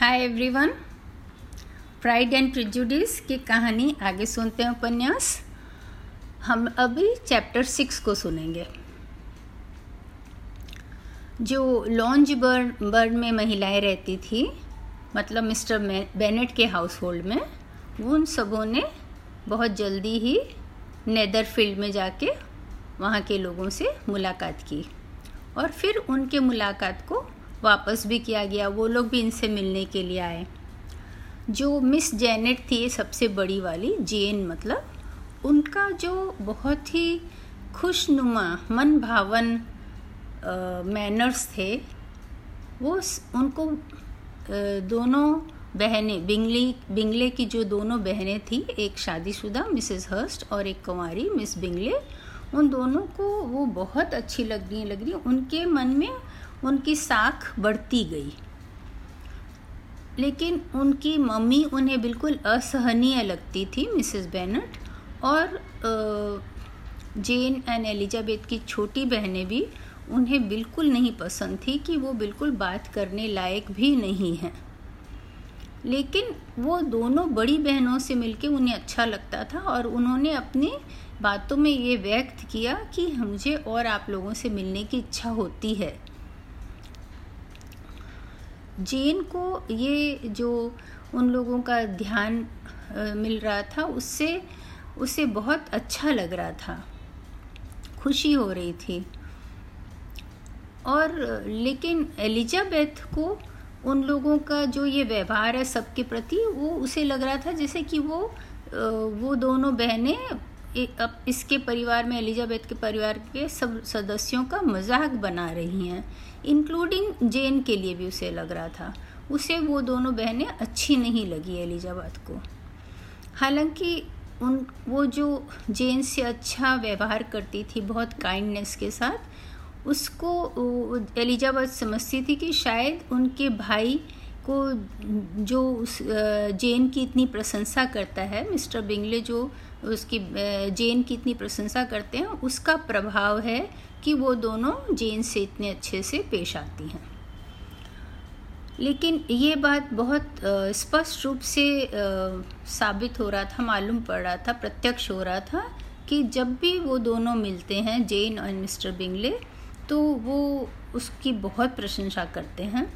Hi everyone Pride and Prejudice की कहानी आगे सुनते हैं उपन्यास। हम अभी चैप्टर सिक्स को सुनेंगे। जो लॉन्ज बर्ड बर्ड में महिलाएँ रहती थी मतलब मिस्टर बेनेट के हाउस होल्ड में, उन सबों ने बहुत जल्दी ही नेदरफील्ड में जाके वहाँ के लोगों से मुलाकात की और फिर उनके मुलाकात को वापस भी किया गया। वो लोग भी इनसे मिलने के लिए आए। जो मिस जैनेट थी, सबसे बड़ी वाली, जेन मतलब उनका जो बहुत ही खुशनुमा मन भावन मैनर्स थे, वो उनको दोनों बहनें, बिंगली, बिंगले की जो दोनों बहनें थी, एक शादीशुदा, मिसेस हर्स्ट, और एक कुंवारी, मिस बिंगले, उन दोनों को वो बहुत अच्छी लग रही लग रही। उनके मन में उनकी साख बढ़ती गई। लेकिन उनकी मम्मी उन्हें बिल्कुल असहनीय लगती थी, मिसेस बेनट और जेन एंड एलिजाबेथ की छोटी बहनें भी उन्हें बिल्कुल नहीं पसंद थी कि वो बिल्कुल बात करने लायक भी नहीं हैं। लेकिन वो दोनों बड़ी बहनों से मिलके उन्हें अच्छा लगता था और उन्होंने अपनी बातों में ये व्यक्त किया कि मुझे और आप लोगों से मिलने की इच्छा होती है। जेन को ये जो उन लोगों का ध्यान मिल रहा था, उससे, उसे बहुत अच्छा लग रहा था। खुशी हो रही थी। और, लेकिन एलिजाबेथ को उन लोगों का जो ये व्यवहार है सबके प्रति, वो उसे लग रहा था जैसे कि वो वो दोनों बहनें अब इसके परिवार में एलिजाबेथ के परिवार के सब सदस्यों का मज़ाक बना रही हैं इंक्लूडिंग जेन के लिए भी उसे लग रहा था। उसे वो दोनों बहनें अच्छी नहीं लगी एलिजाबेथ को। हालाँकि उन, वो जो जेन से अच्छा व्यवहार करती थी बहुत काइंडनेस के साथ, उसको एलिजाबेथ समझती थी कि शायद उनके भाई को जो उस जेन की इतनी प्रशंसा करता है, मिस्टर बिंगले जो उसकी जेन की इतनी प्रशंसा करते हैं, उसका प्रभाव है कि वो दोनों जेन से इतने अच्छे से पेश आती हैं। लेकिन ये बात बहुत स्पष्ट रूप से साबित हो रहा था, मालूम पड़ रहा था, प्रत्यक्ष हो रहा था कि जब भी वो दोनों मिलते हैं जेन और मिस्टर बिंगले तो वो उसकी बहुत प्रशंसा करते हैं।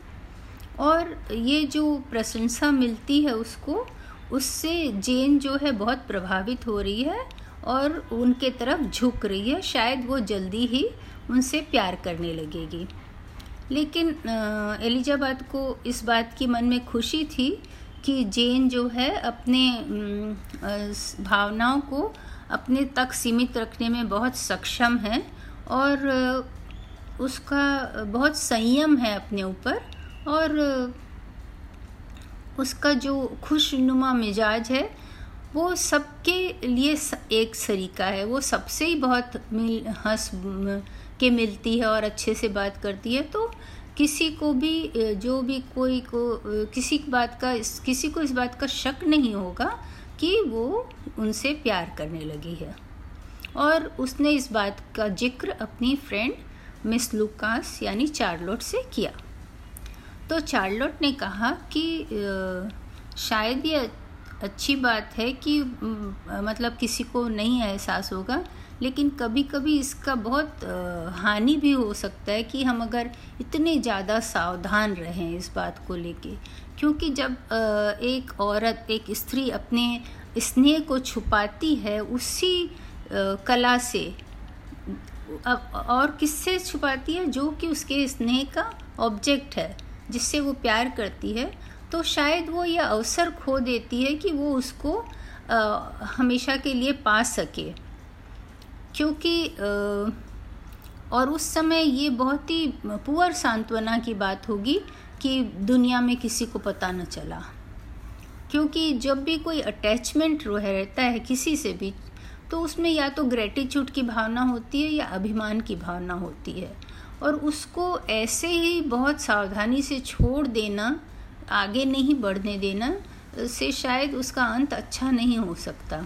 और ये जो प्रशंसा मिलती है उसको उससे जेन जो है बहुत प्रभावित हो रही है और उनके तरफ़ झुक रही है। शायद वो जल्दी ही उनसे प्यार करने लगेगी। लेकिन एलिजाबाद को इस बात की मन में खुशी थी कि जेन जो है अपने भावनाओं को अपने तक सीमित रखने में बहुत सक्षम है और उसका बहुत संयम है अपने ऊपर और उसका जो खुशनुमा मिजाज है, वो सबके लिए एक सरीका है। वो सबसे ही बहुत मिल, हंस के मिलती है और अच्छे से बात करती है। तो किसी को भी, जो भी कोई को, किसी बात का किसी को इस बात का शक नहीं होगा कि वो उनसे प्यार करने लगी है। और उसने इस बात का ज़िक्र अपनी फ्रेंड मिस लुकास यानी चार्लोट से किया। तो चार्लोट ने कहा कि शायद ये अच्छी बात है कि मतलब किसी को नहीं एहसास होगा, लेकिन कभी कभी इसका बहुत हानि भी हो सकता है कि हम अगर इतने ज़्यादा सावधान रहें इस बात को लेके। क्योंकि जब एक औरत, एक स्त्री अपने स्नेह को छुपाती है, उसी कला से और किससे छुपाती है? जो कि उसके स्नेह का ऑब्जेक्ट है। जिससे वो प्यार करती है तो शायद वो ये अवसर खो देती है कि वो उसको आ, हमेशा के लिए पा सके। क्योंकि आ, और उस समय ये बहुत ही पुअर सांत्वना की बात होगी कि दुनिया में किसी को पता न चला। क्योंकि जब भी कोई अटैचमेंट रह रहता है किसी से भी तो उसमें या तो ग्रेटिट्यूड की भावना होती है या अभिमान की भावना होती है। और उसको ऐसे ही बहुत सावधानी से छोड़ देना आगे नहीं बढ़ने देना से शायद उसका अंत अच्छा नहीं हो सकता।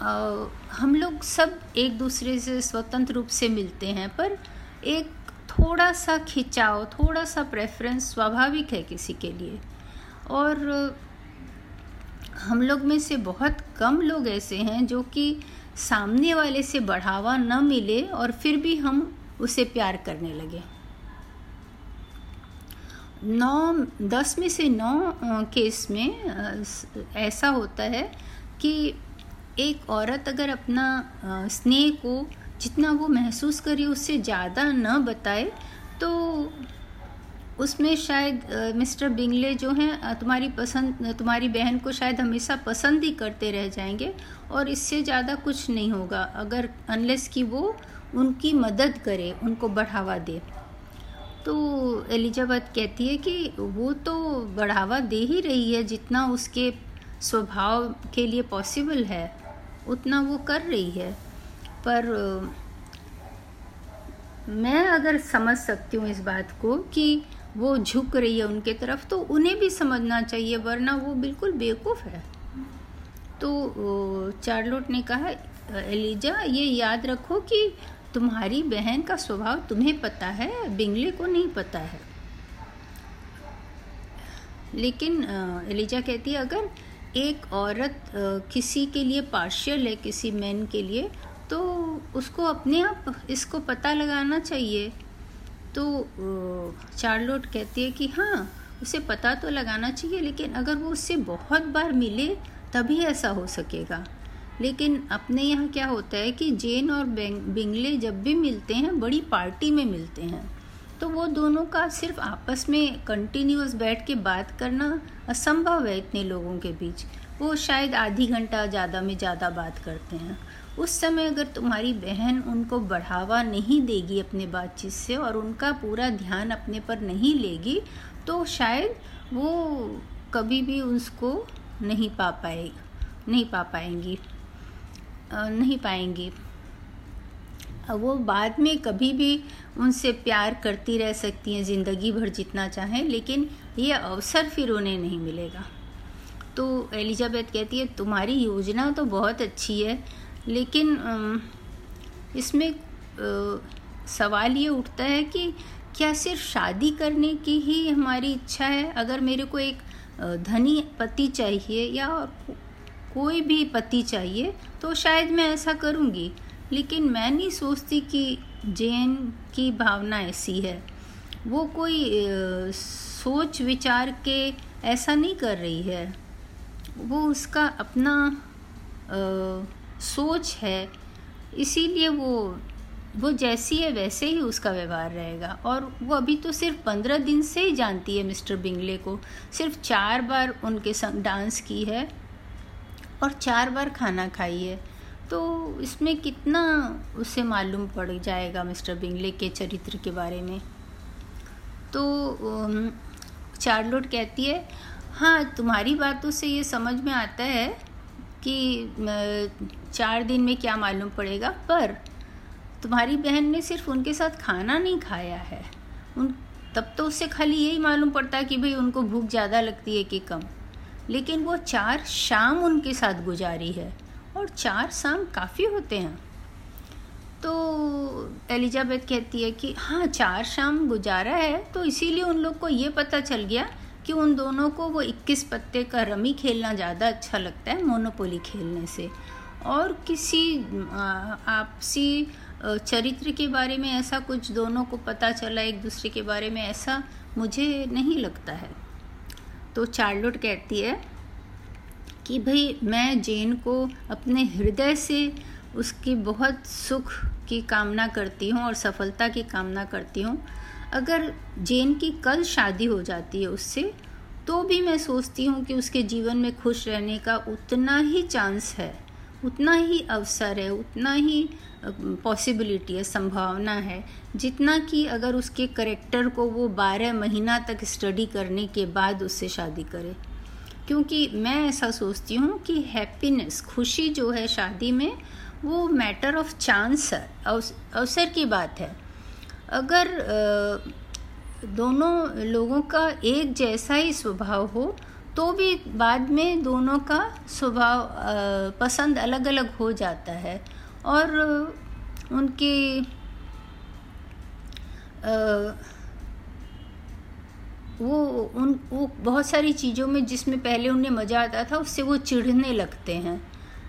आ, हम लोग सब एक दूसरे से स्वतंत्र रूप से मिलते हैं पर एक थोड़ा सा खिंचाव थोड़ा सा प्रेफरेंस स्वाभाविक है किसी के लिए। और हम लोग में से बहुत कम लोग ऐसे हैं जो कि सामने वाले से बढ़ावा न मिले और फिर भी हम उसे प्यार करने लगे। नौ, दस में से नौ केस में ऐसा होता है कि एक औरत अगर अपना स्नेह को जितना वो महसूस करे, उससे ज़्यादा न बताए तो उसमें शायद मिस्टर बिंगले जो हैं तुम्हारी पसंद, तुम्हारी बहन को शायद हमेशा पसंद ही करते रह जाएँगे और इससे ज़्यादा कुछ नहीं होगा। अगर अनलेस कि वो उनकी मदद करे, उनको बढ़ावा दे। तो एलिजाबेथ कहती है कि वो तो बढ़ावा दे ही रही है, जितना उसके स्वभाव के लिए पॉसिबल है, उतना वो कर रही है। पर, मैं अगर समझ सकती हूँ इस बात को कि वो झुक रही है उनके तरफ़ तो उन्हें भी समझना चाहिए, वरना वो बिल्कुल बेवकूफ़ है। तो चार्लोट ने कहा, एलिजा, ये याद रखो कि तुम्हारी बहन का स्वभाव तुम्हें पता है, बिंगले को नहीं पता है। लेकिन एलिजा कहती है, अगर एक औरत किसी के लिए पार्शियल है, किसी मैन के लिए तो उसको अपने आप, इसको पता लगाना चाहिए। तो चार्लोट कहती है कि हाँ उसे पता तो लगाना चाहिए, लेकिन अगर वो उससे बहुत बार मिले, तभी ऐसा हो सकेगा। लेकिन अपने यहाँ क्या होता है कि जेन और बिंगले जब भी मिलते हैं, बड़ी पार्टी में मिलते हैं। तो वो दोनों का सिर्फ़ आपस में कंटिन्यूस बैठ के बात करना असंभव है इतने लोगों के बीच। वो शायद आधी घंटा ज़्यादा में ज़्यादा बात करते हैं। उस समय अगर तुम्हारी बहन उनको बढ़ावा नहीं देगी अपने बातचीत से और उनका पूरा ध्यान अपने पर नहीं लेगी तो शायद वो कभी भी उसको नहीं पा पाए, नहीं पा पाएँगी। नहीं पाएँगी। वो बाद में कभी भी उनसे प्यार करती रह सकती हैं ज़िंदगी भर जितना चाहें, लेकिन ये अवसर फिर उन्हें नहीं मिलेगा। तो एलिजाबेथ कहती है, तुम्हारी योजना तो बहुत अच्छी है, लेकिन इसमें सवाल ये उठता है कि क्या सिर्फ़ शादी करने की ही हमारी इच्छा है? अगर मेरे को एक धनी पति चाहिए या कोई भी पति चाहिए तो शायद मैं ऐसा करूँगी। लेकिन मैं नहीं सोचती कि जैन की भावना ऐसी है। वो कोई सोच विचार के ऐसा नहीं कर रही है। वो उसका अपना आ, सोच है। इसीलिए वो वो जैसी है वैसे ही उसका व्यवहार रहेगा। और वो अभी तो सिर्फ़ पंद्रह दिन से ही जानती है मिस्टर बिंगले को। सिर्फ़ चार बार उनके संग डांस की है। और चार बार खाना है तो इसमें कितना उसे मालूम पड़ जाएगा मिस्टर बिंगले के चरित्र के बारे में? तो चार्लोट कहती है हाँ तुम्हारी बातों से ये समझ में आता है कि चार दिन में क्या मालूम पड़ेगा, पर तुम्हारी बहन ने सिर्फ़ उनके साथ खाना नहीं खाया है। उन, तब तो उससे खाली यही मालूम पड़ता है कि भाई उनको भूख ज़्यादा लगती है कि कम। लेकिन वो चार शाम उनके साथ गुजारी है और चार शाम काफ़ी होते हैं। तो एलिजाबेथ कहती है कि हाँ चार शाम गुजारा है तो इसीलिए उन लोग को ये पता चल गया कि उन दोनों को वो 21 पत्ते का रमी खेलना ज़्यादा अच्छा लगता है मोनोपोली खेलने से। और किसी आपसी चरित्र के बारे में ऐसा कुछ दोनों को पता चला, एक दूसरे के बारे में ऐसा मुझे नहीं लगता है। तो चार्लोट कहती है कि भाई मैं जेन को अपने हृदय से उसकी बहुत सुख की कामना करती हूँ और सफलता की कामना करती हूँ। अगर जेन की कल शादी हो जाती है उससे तो भी मैं सोचती हूँ कि उसके जीवन में खुश रहने का उतना ही चांस है। उतना ही अवसर है, उतना ही पॉसिबिलिटी है, संभावना है, जितना कि अगर उसके करेक्टर को वो बारह महीना तक स्टडी करने के बाद उससे शादी करे। क्योंकि मैं ऐसा सोचती हूँ कि हैप्पीनेस खुशी जो है शादी में, वो मैटर ऑफ़ चांस है अवसर की बात है। अगर दोनों लोगों का एक जैसा ही स्वभाव हो तो भी बाद में दोनों का स्वभाव पसंद अलग अलग हो जाता है। और उनके वो, उन, वो बहुत सारी चीज़ों में जिसमें पहले उन्हें मज़ा आता था, उससे वो चिढ़ने लगते हैं।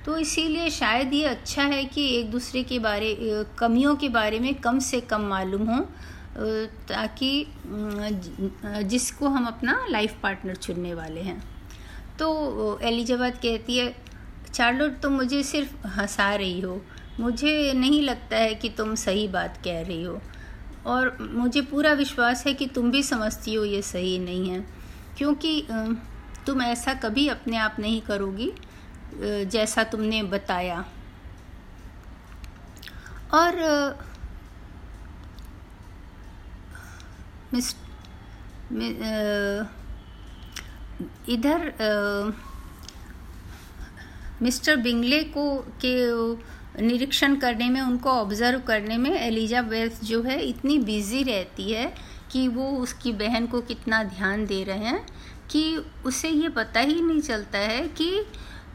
तो इसीलिए शायद ये अच्छा है कि एक दूसरे के बारे कमियों के बारे में कम से कम मालूम हो। ताकि जिसको हम अपना लाइफ पार्टनर चुनने वाले हैं। तो एलिजाबेथ कहती है चार्लोट तुम मुझे सिर्फ़ हंसा रही हो। मुझे नहीं लगता है कि तुम सही बात कह रही हो। और मुझे पूरा विश्वास है कि तुम भी समझती हो ये सही नहीं है। क्योंकि तुम ऐसा कभी अपने आप नहीं करोगी जैसा तुमने बताया। और मिस इधर मिस्टर बिंगले को, के, निरीक्षण करने में, उनको ऑब्ज़र्व करने में एलिजाबेथ जो है, इतनी बिज़ी रहती है कि वो उसकी बहन को कितना ध्यान दे रहे हैं कि उसे ये पता ही नहीं चलता है कि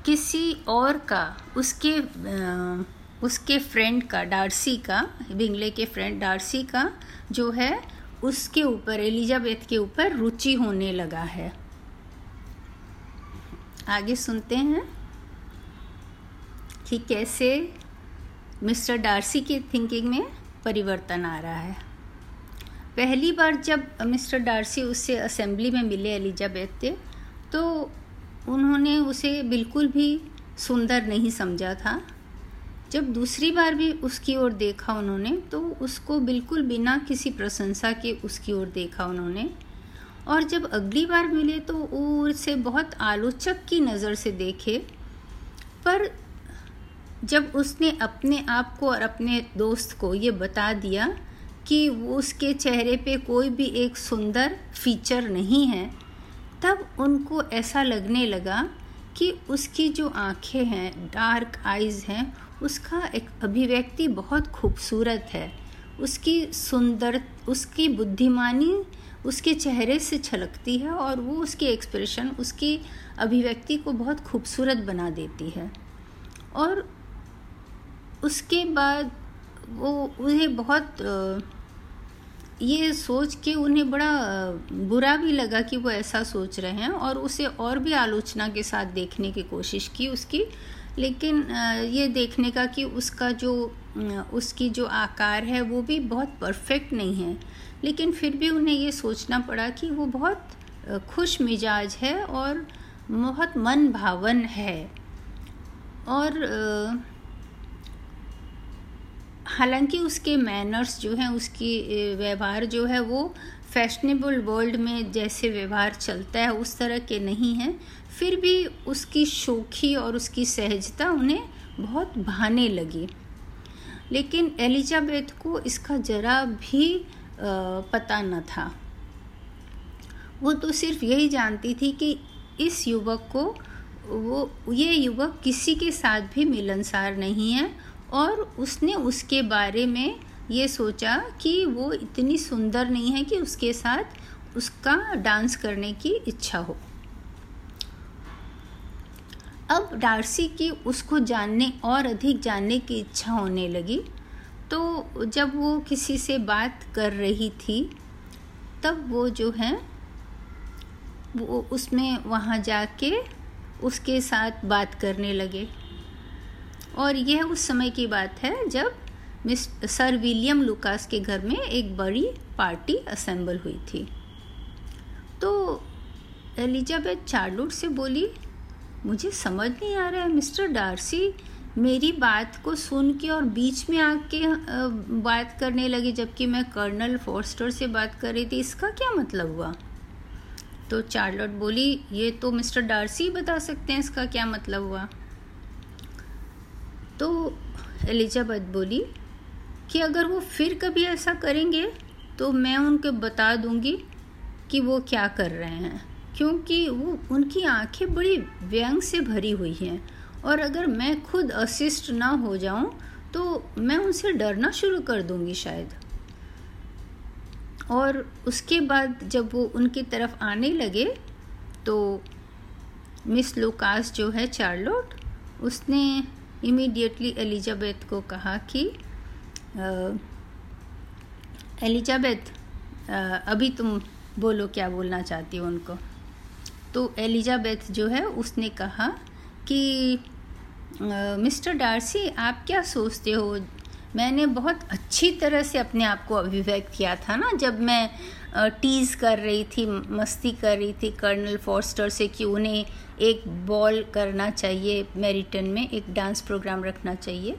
किसी और का, उसके उसके फ्रेंड का डार्सी का, बिंगले के फ्रेंड डार्सी का, जो है उसके ऊपर, एलिजाबेथ के ऊपर रुचि होने लगा है। आगे सुनते हैं कि कैसे मिस्टर डार्सी की थिंकिंग में परिवर्तन आ रहा है। पहली बार जब मिस्टर डार्सी उससे असेंबली में मिले एलिजाबेथ थे तो उन्होंने उसे बिल्कुल भी सुंदर नहीं समझा था। जब दूसरी बार भी उसकी ओर देखा उन्होंने तो उसको बिल्कुल बिना किसी प्रशंसा के उसकी ओर देखा उन्होंने। और जब अगली बार मिले तो उसे बहुत आलोचक की नज़र से देखे। पर जब उसने अपने आप को और अपने दोस्त को ये बता दिया कि वो उसके चेहरे पे कोई भी एक सुंदर फीचर नहीं है, तब उनको ऐसा लगने लगा कि उसकी जो आँखें हैं, डार्क आइज़ हैं उसका एक अभिव्यक्ति बहुत खूबसूरत है। उसकी सुंदर, उसकी बुद्धिमानी उसके चेहरे से छलकती है और वो उसकी एक्सप्रेशन उसकी अभिव्यक्ति को बहुत खूबसूरत बना देती है। और उसके बाद वो उन्हें बहुत, ये सोच के उन्हें बड़ा बुरा भी लगा कि वो ऐसा सोच रहे हैं और उसे और भी आलोचना के साथ देखने की कोशिश की उसकी। लेकिन ये देखने का कि उसका जो उसकी जो आकार है, वो भी बहुत परफेक्ट नहीं है। लेकिन फिर भी उन्हें ये सोचना पड़ा कि वो बहुत खुश मिजाज है और बहुत मन भावन है। और हालाँकि उसके मैनर्स जो हैं, उसकी व्यवहार जो है, वो फैशनेबल वर्ल्ड में जैसे व्यवहार चलता है, उस तरह के नहीं हैं। फिर भी उसकी शोखी और उसकी सहजता उन्हें बहुत भाने लगी। लेकिन एलिजाबेथ को इसका जरा भी पता न था। वो तो सिर्फ़ यही जानती थी कि इस युवक को, वो, ये युवक किसी के साथ भी मिलनसार नहीं है और उसने उसके बारे में ये सोचा कि वो इतनी सुंदर नहीं है कि उसके साथ उसका डांस करने की इच्छा हो। अब डार्सी की उसको जानने और अधिक जानने की इच्छा होने लगी। तो जब वो किसी से बात कर रही थी, तब वो जो है, वो उसमें वहाँ जाके उसके साथ बात करने लगे। और यह उस समय की बात है जब मिस, सर विलियम लुकास के घर में एक बड़ी पार्टी असेंबल हुई थी। तो एलिजाबेथ चार्लोट से बोली मुझे समझ नहीं आ रहा है, मिस्टर डार्सी। मेरी बात को सुन के और बीच में आके बात करने लगे जबकि मैं कर्नल फोर्स्टर से बात कर रही थी। इसका क्या मतलब हुआ? तो चार्लोट बोली, ये तो मिस्टर डार्सी बता सकते हैं, इसका क्या मतलब हुआ? तो एलिजाबेथ बोली, कि अगर वो फिर कभी ऐसा करेंगे तो मैं उनको बता दूँगी कि वो क्या कर रहे हैं। क्योंकि वो उनकी आँखें बड़ी व्यंग से भरी हुई हैं। और अगर मैं खुद असिस्ट ना हो जाऊँ तो मैं उनसे डरना शुरू कर दूँगी शायद। और उसके बाद जब वो उनकी तरफ़ आने लगे तो मिस लुकास जो है चार्लोट, उसने इमीडिएटली एलिजाबेथ को कहा कि एलिजाबेथ अभी तुम बोलो क्या बोलना चाहती हो उनको? तो एलिजाबेथ जो है, उसने कहा कि मिस्टर डार्सी, आप क्या सोचते हो? मैंने बहुत अच्छी तरह से अपने आप को अभिव्यक्त किया था ना, जब मैं टीज़ कर रही थी, मस्ती कर रही थी, कर्नल फॉस्टर से कि उन्हें एक बॉल करना चाहिए, मेरिटन में एक डांस प्रोग्राम रखना चाहिए।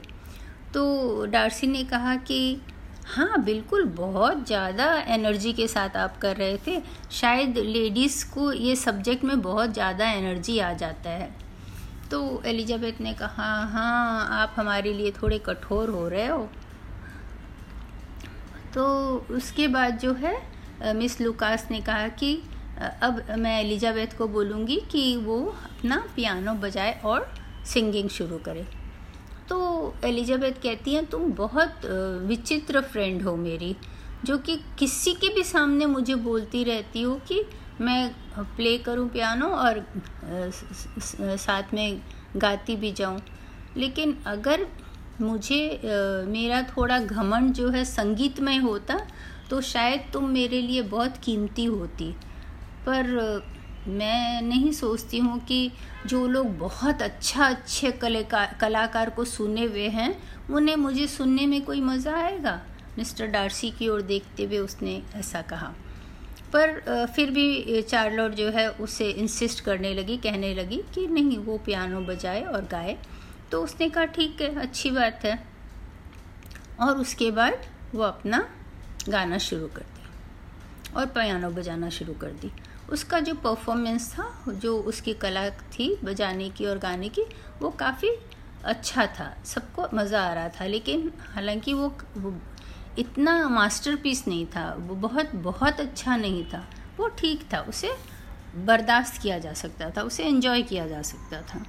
तो डार्सी ने कहा कि हाँ बिल्कुल, बहुत ज़्यादा एनर्जी के साथ आप कर रहे थे। शायद लेडीज़ को ये सब्जेक्ट में बहुत ज़्यादा एनर्जी आ जाता है। तो एलिजाबेथ ने कहा हाँ आप हमारे लिए थोड़े कठोर हो रहे हो। तो उसके बाद जो है, मिस लुकास ने कहा कि, अब मैं एलिजाबेथ को बोलूँगी कि वो अपना पियानो बजाए और सिंगिंग शुरू करे। तो एलिजाबेथ कहती हैं, तुम बहुत विचित्र फ्रेंड हो मेरी, जो कि किसी के भी सामने मुझे बोलती रहती हो कि मैं प्ले करूँ पियानो और साथ में गाती भी जाऊँ। लेकिन अगर मुझे मेरा थोड़ा घमंड जो है संगीतमय होता तो शायद तुम मेरे लिए बहुत कीमती होती। पर मैं नहीं सोचती हूँ कि जो लोग बहुत अच्छा अच्छे कलाकार कलाकार को सुने हुए हैं, उन्हें मुझे सुनने में कोई मज़ा आएगा? मिस्टर डार्सी की ओर देखते हुए उसने ऐसा कहा। पर फिर भी चार्लोट जो है उसे इंसिस्ट करने लगी, कहने लगी कि नहीं, वो पियानो बजाए और गाए। तो उसने कहा, ठीक है, अच्छी बात है। और उसके बाद वो अपना गाना शुरू कर दिया और पियानो बजाना शुरू कर दी। उसका जो परफॉर्मेंस था जो उसकी कला थी बजाने की और गाने की वो काफ़ी अच्छा था। सबको मज़ा आ रहा था लेकिन हालाँकि वो, वो इतना मास्टरपीस नहीं था वो बहुत बहुत अच्छा नहीं था। वो ठीक था उसे बर्दाश्त किया जा सकता था उसे एंजॉय किया जा सकता था।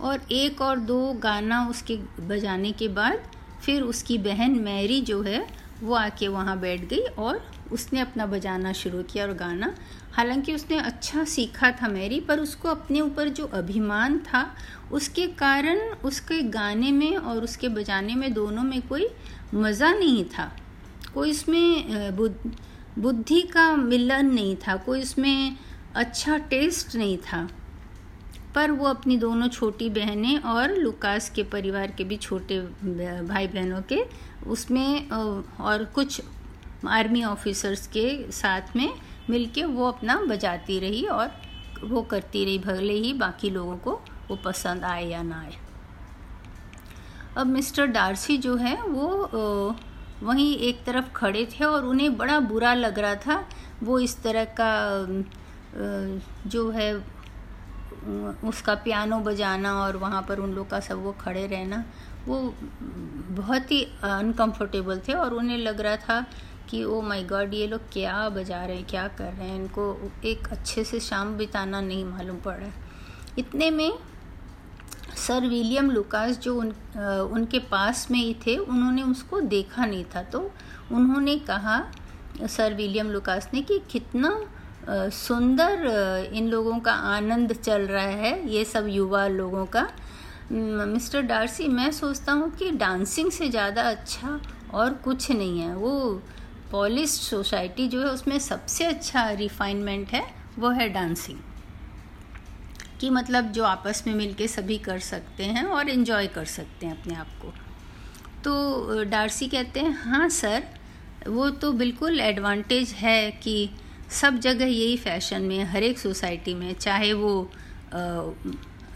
और एक और दो गाना उसके बजाने के बाद फिर उसकी बहन मैरी जो है वो आके वहाँ बैठ गई और उसने अपना बजाना शुरू किया और गाना हालाँकि उसने अच्छा सीखा था मेरी, पर उसको अपने ऊपर जो अभिमान था, उसके कारण उसके गाने में और उसके बजाने में दोनों में कोई मज़ा नहीं था। कोई इसमें बुद्धि का मिलन नहीं था, कोई इसमें अच्छा टेस्ट नहीं था। पर वो अपनी दोनों छोटी बहनें और लुकास के परिवार के भी छोटे भाई बहनों के उसमें और कुछ आर्मी ऑफिसर्स के साथ में मिलके वो अपना बजाती रही और वो करती रही, भले ही बाकी लोगों को वो पसंद आए या ना आए। अब मिस्टर डार्सी जो है, वो वहीं एक तरफ़ खड़े थे और उन्हें बड़ा बुरा लग रहा था। वो इस तरह का जो है उसका पियानो बजाना और वहाँ पर उन लोग का सब वो खड़े रहना, वो बहुत ही अनकंफर्टेबल थे और उन्हें लग रहा था कि ओ माय गॉड ये लोग क्या बजा रहे हैं, क्या कर रहे हैं? इनको एक अच्छे से शाम बिताना नहीं मालूम पड़ रहा है. इतने में सर विलियम लुकास जो उन उनके पास में ही थे, उन्होंने उसको देखा नहीं था। तो उन्होंने कहा, सर विलियम लुकास ने, कि कितना सुंदर इन लोगों का आनंद चल रहा है, ये सब युवा लोगों का। मिस्टर डार्सी, मैं सोचता हूँ कि डांसिंग से ज़्यादा अच्छा और कुछ नहीं है। वो पॉलिश सोसाइटी जो है, उसमें सबसे अच्छा रिफाइनमेंट है, वो है डांसिंग कि मतलब जो आपस में मिलके सभी कर सकते हैं और इन्जॉय कर सकते हैं अपने आप को. तो डार्सी कहते हैं हाँ सर वो तो बिल्कुल एडवांटेज है कि सब जगह यही फ़ैशन में, हर एक सोसाइटी में, चाहे वो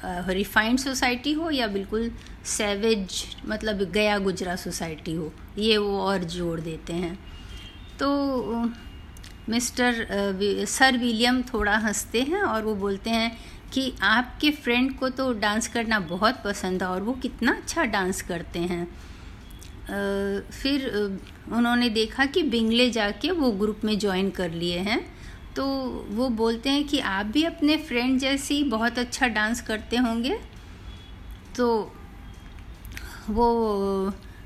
रिफाइंड सोसाइटी हो या बिल्कुल सेवेज मतलब गया गुजरा सोसाइटी हो, ये वो और जोड़ देते हैं. तो मिस्टर सर विलियम थोड़ा हँसते हैं और वो बोलते हैं कि आपके फ्रेंड को तो डांस करना बहुत पसंद है और वो कितना अच्छा डांस करते हैं। फिर उन्होंने देखा कि बिंगले जाके वो ग्रुप में ज्वाइन कर लिए हैं। तो वो बोलते हैं कि आप भी अपने फ्रेंड जैसी बहुत अच्छा डांस करते होंगे। तो वो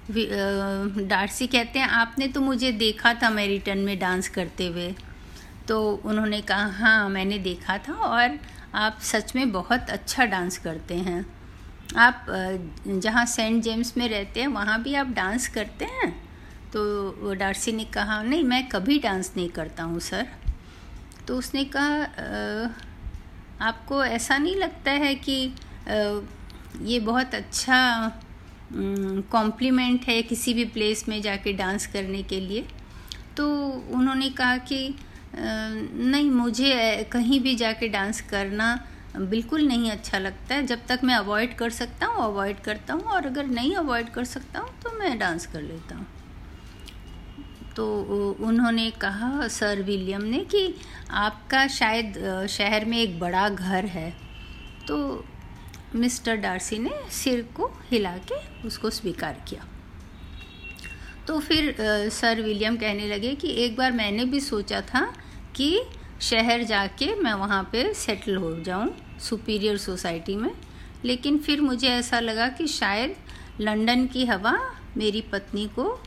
डार्सी कहते हैं, आपने तो मुझे देखा था मेरिटन में डांस करते हुए। तो उन्होंने कहा हाँ मैंने देखा था और आप सच में बहुत अच्छा डांस करते हैं। आप जहाँ सेंट जेम्स में रहते हैं, वहाँ भी आप डांस करते हैं? तो डार्सी ने कहा, नहीं, मैं कभी डांस नहीं करता हूँ, सर। तो उसने कहा आपको ऐसा नहीं लगता है कि ये बहुत अच्छा कॉम्प्लीमेंट है किसी भी प्लेस में जाके डांस करने के लिए। तो उन्होंने कहा कि नहीं, मुझे कहीं भी जाके डांस करना बिल्कुल नहीं अच्छा लगता है। जब तक मैं अवॉइड कर सकता हूँ अवॉइड करता हूँ और अगर नहीं अवॉइड कर सकता हूँ तो मैं डांस कर लेता हूँ। तो उन्होंने कहा, सर विलियम ने, कि आपका शायद शहर में एक बड़ा घर है। तो मिस्टर डार्सी ने सिर को हिला के उसको स्वीकार किया। तो फिर आ, सर विलियम कहने लगे कि एक बार मैंने भी सोचा था कि शहर जाके मैं वहाँ पे सेटल हो जाऊँ सुपीरियर सोसाइटी में लेकिन फिर मुझे ऐसा लगा कि शायद लंदन की हवा मेरी पत्नी को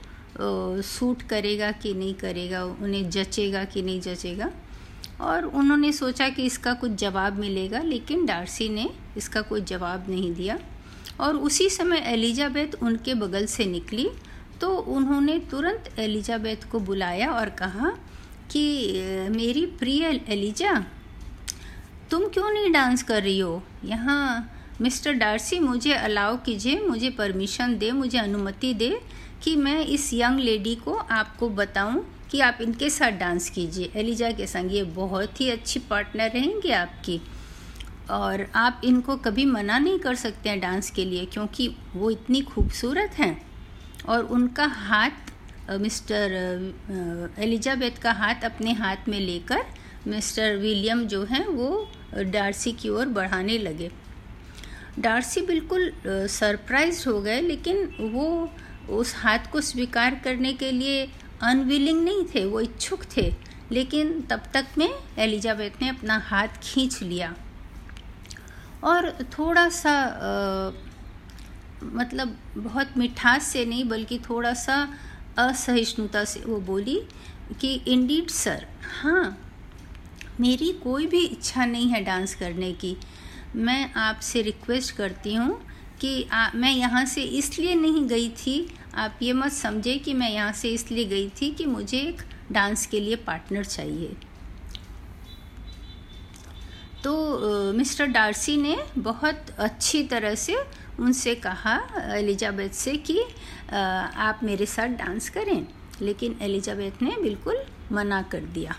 सूट करेगा कि नहीं करेगा उन्हें जचेगा कि नहीं जचेगा। और उन्होंने सोचा कि इसका कुछ जवाब मिलेगा, लेकिन डार्सी ने इसका कोई जवाब नहीं दिया। और उसी समय एलिजाबेथ उनके बगल से निकली तो उन्होंने तुरंत एलिजाबेथ को बुलाया और कहा कि, मेरी प्रिय एलिजा, तुम क्यों नहीं डांस कर रही हो? यहाँ मिस्टर डार्सी मुझे अलाउ कीजिए, मुझे परमिशन दे, मुझे अनुमति दे कि मैं इस यंग लेडी को आपको बताऊँ कि आप इनके साथ डांस कीजिए। एलिजा के संग ये बहुत ही अच्छी पार्टनर रहेंगे आपकी। और आप इनको कभी मना नहीं कर सकते हैं डांस के लिए, क्योंकि वो इतनी खूबसूरत हैं। और उनका हाथ मिस्टर एलिजाबेथ का हाथ अपने हाथ में लेकर मिस्टर विलियम जो हैं, वो डार्सी की ओर बढ़ाने लगे। डार्सी बिल्कुल सरप्राइज़ हो गए, लेकिन वो उस हाथ को स्वीकार करने के लिए अनविलिंग नहीं थे वो इच्छुक थे। लेकिन तब तक में एलिजाबेथ ने अपना हाथ खींच लिया। और थोड़ा सा आ, मतलब बहुत मिठास से नहीं बल्कि थोड़ा सा असहिष्णुता से वो बोली कि इंडीड सर हाँ मेरी कोई भी इच्छा नहीं है डांस करने की। मैं आपसे रिक्वेस्ट करती हूँ कि आ, मैं यहाँ से इसलिए नहीं गई थी आप ये मत समझे कि मैं यहाँ से इसलिए गई थी कि मुझे एक डांस के लिए पार्टनर चाहिए। तो मिस्टर डार्सी ने बहुत अच्छी तरह से उनसे कहा, एलिजाबेथ से कि आप मेरे साथ डांस करें, लेकिन एलिजाबेथ ने बिल्कुल मना कर दिया।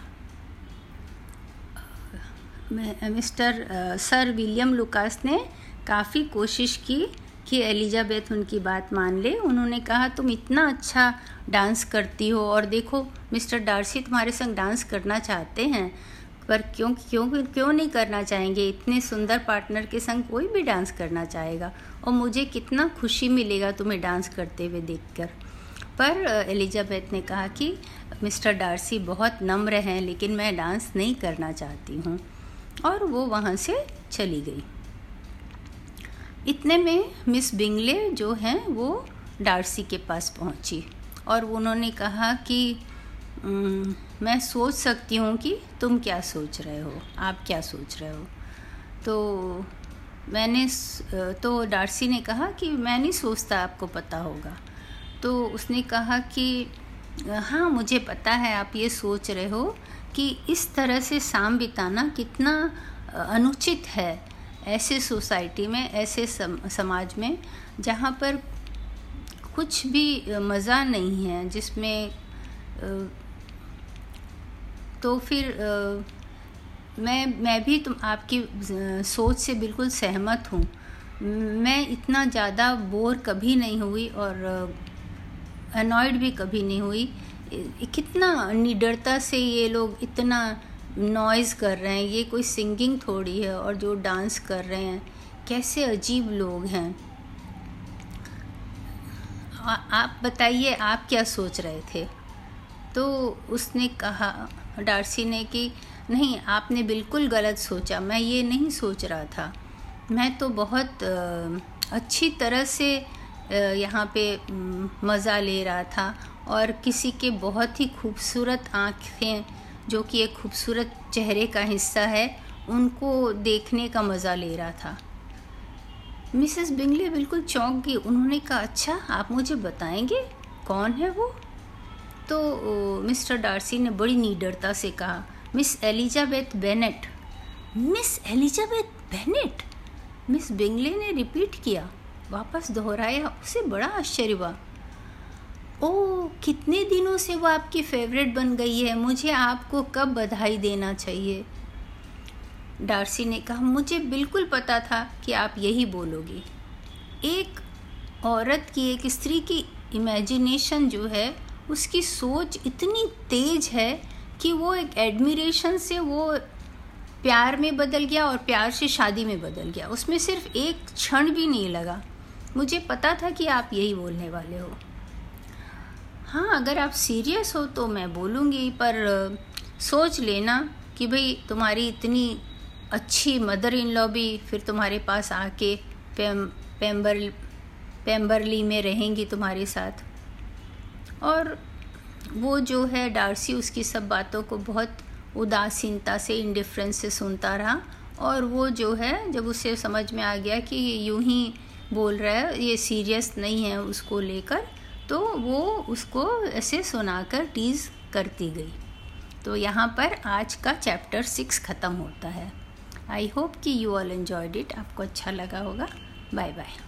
मिस्टर सर विलियम लुकास ने काफ़ी कोशिश की कि एलिजाबेथ उनकी बात मान ले। उन्होंने कहा, तुम इतना अच्छा डांस करती हो और देखो, मिस्टर डार्सी तुम्हारे संग डांस करना चाहते हैं, पर क्यों क्यों क्यों नहीं करना चाहेंगे? इतने सुंदर पार्टनर के संग कोई भी डांस करना चाहेगा और मुझे कितना खुशी मिलेगा तुम्हें डांस करते हुए देखकर। पर एलिजाबेथ ने कहा कि, मिस्टर डार्सी बहुत नम्र हैं, लेकिन मैं डांस नहीं करना चाहती हूँ। और वो वहाँ से चली गई। इतने में मिस बिंगले जो हैं, वो डार्सी के पास पहुँची और उन्होंने कहा कि मैं सोच सकती हूँ कि तुम क्या सोच रहे हो, आप क्या सोच रहे हो? तो मैंने तो डार्सी ने कहा कि मैं नहीं सोचता, आपको पता होगा। तो उसने कहा कि हाँ मुझे पता है, आप ये सोच रहे हो कि इस तरह से शाम बिताना कितना अनुचित है। ऐसे सोसाइटी में ऐसे सम, समाज में जहाँ पर कुछ भी मज़ा नहीं है जिसमें तो फिर मैं मैं भी तुम आपकी सोच से बिल्कुल सहमत हूँ। मैं इतना ज़्यादा बोर कभी नहीं हुई और अनॉयड भी कभी नहीं हुई। कितना निडरता से ये लोग इतना नॉइज़ कर रहे हैं ये कोई सिंगिंग थोड़ी है और जो डांस कर रहे हैं कैसे अजीब लोग हैं। आ, आप बताइए आप क्या सोच रहे थे? तो उसने कहा डार्सी ने कि नहीं आपने बिल्कुल गलत सोचा मैं ये नहीं सोच रहा था। मैं तो बहुत अच्छी तरह से यहाँ पे मज़ा ले रहा था और किसी के बहुत ही खूबसूरत आँखें जो कि एक खूबसूरत चेहरे का हिस्सा है, उनको देखने का मज़ा ले रहा था। मिसेस बिंगले बिल्कुल चौंक गई। उन्होंने कहा अच्छा आप मुझे बताएँगे कौन है वो? तो मिस्टर डार्सी ने बड़ी निडरता से कहा, Miss Elizabeth Bennet. Miss Elizabeth Bennet? Miss Bingley ने रिपीट किया। वापस दोहराया। उसे बड़ा आश्चर्य हुआ। ओ कितने दिनों से वो आपकी फेवरेट बन गई है? मुझे आपको कब बधाई देना चाहिए? डार्सी ने कहा, मुझे बिल्कुल पता था कि आप यही बोलोगे। एक औरत की, एक स्त्री की इमेजिनेशन जो है, उसकी सोच इतनी तेज है कि वो एक एडमिरेशन से वो प्यार में बदल गया और प्यार से शादी में बदल गया। उसमें सिर्फ़ एक क्षण भी नहीं लगा। मुझे पता था कि आप यही बोलने वाले हो। हाँ अगर आप सीरियस हो तो मैं बोलूँगी, पर सोच लेना कि भाई तुम्हारी इतनी अच्छी मदर इन लॉ भी फिर तुम्हारे पास आके पेम पेम्बर पेम्बरली में रहेंगी तुम्हारे साथ। और वो जो है डार्सी उसकी सब बातों को बहुत उदासीनता से इंडिफ्रेंस से सुनता रहा। और वो जो है, जब उसे समझ में आ गया कि यूँ ही बोल रहा है, ये सीरियस नहीं है उसको लेकर तो वो उसको ऐसे सुनाकर टीज़ करती गई। तो यहाँ पर आज का चैप्टर सिक्स ख़त्म होता है। आई होप कि यू ऑल एन्जॉयड इट आपको अच्छा लगा होगा। Bye bye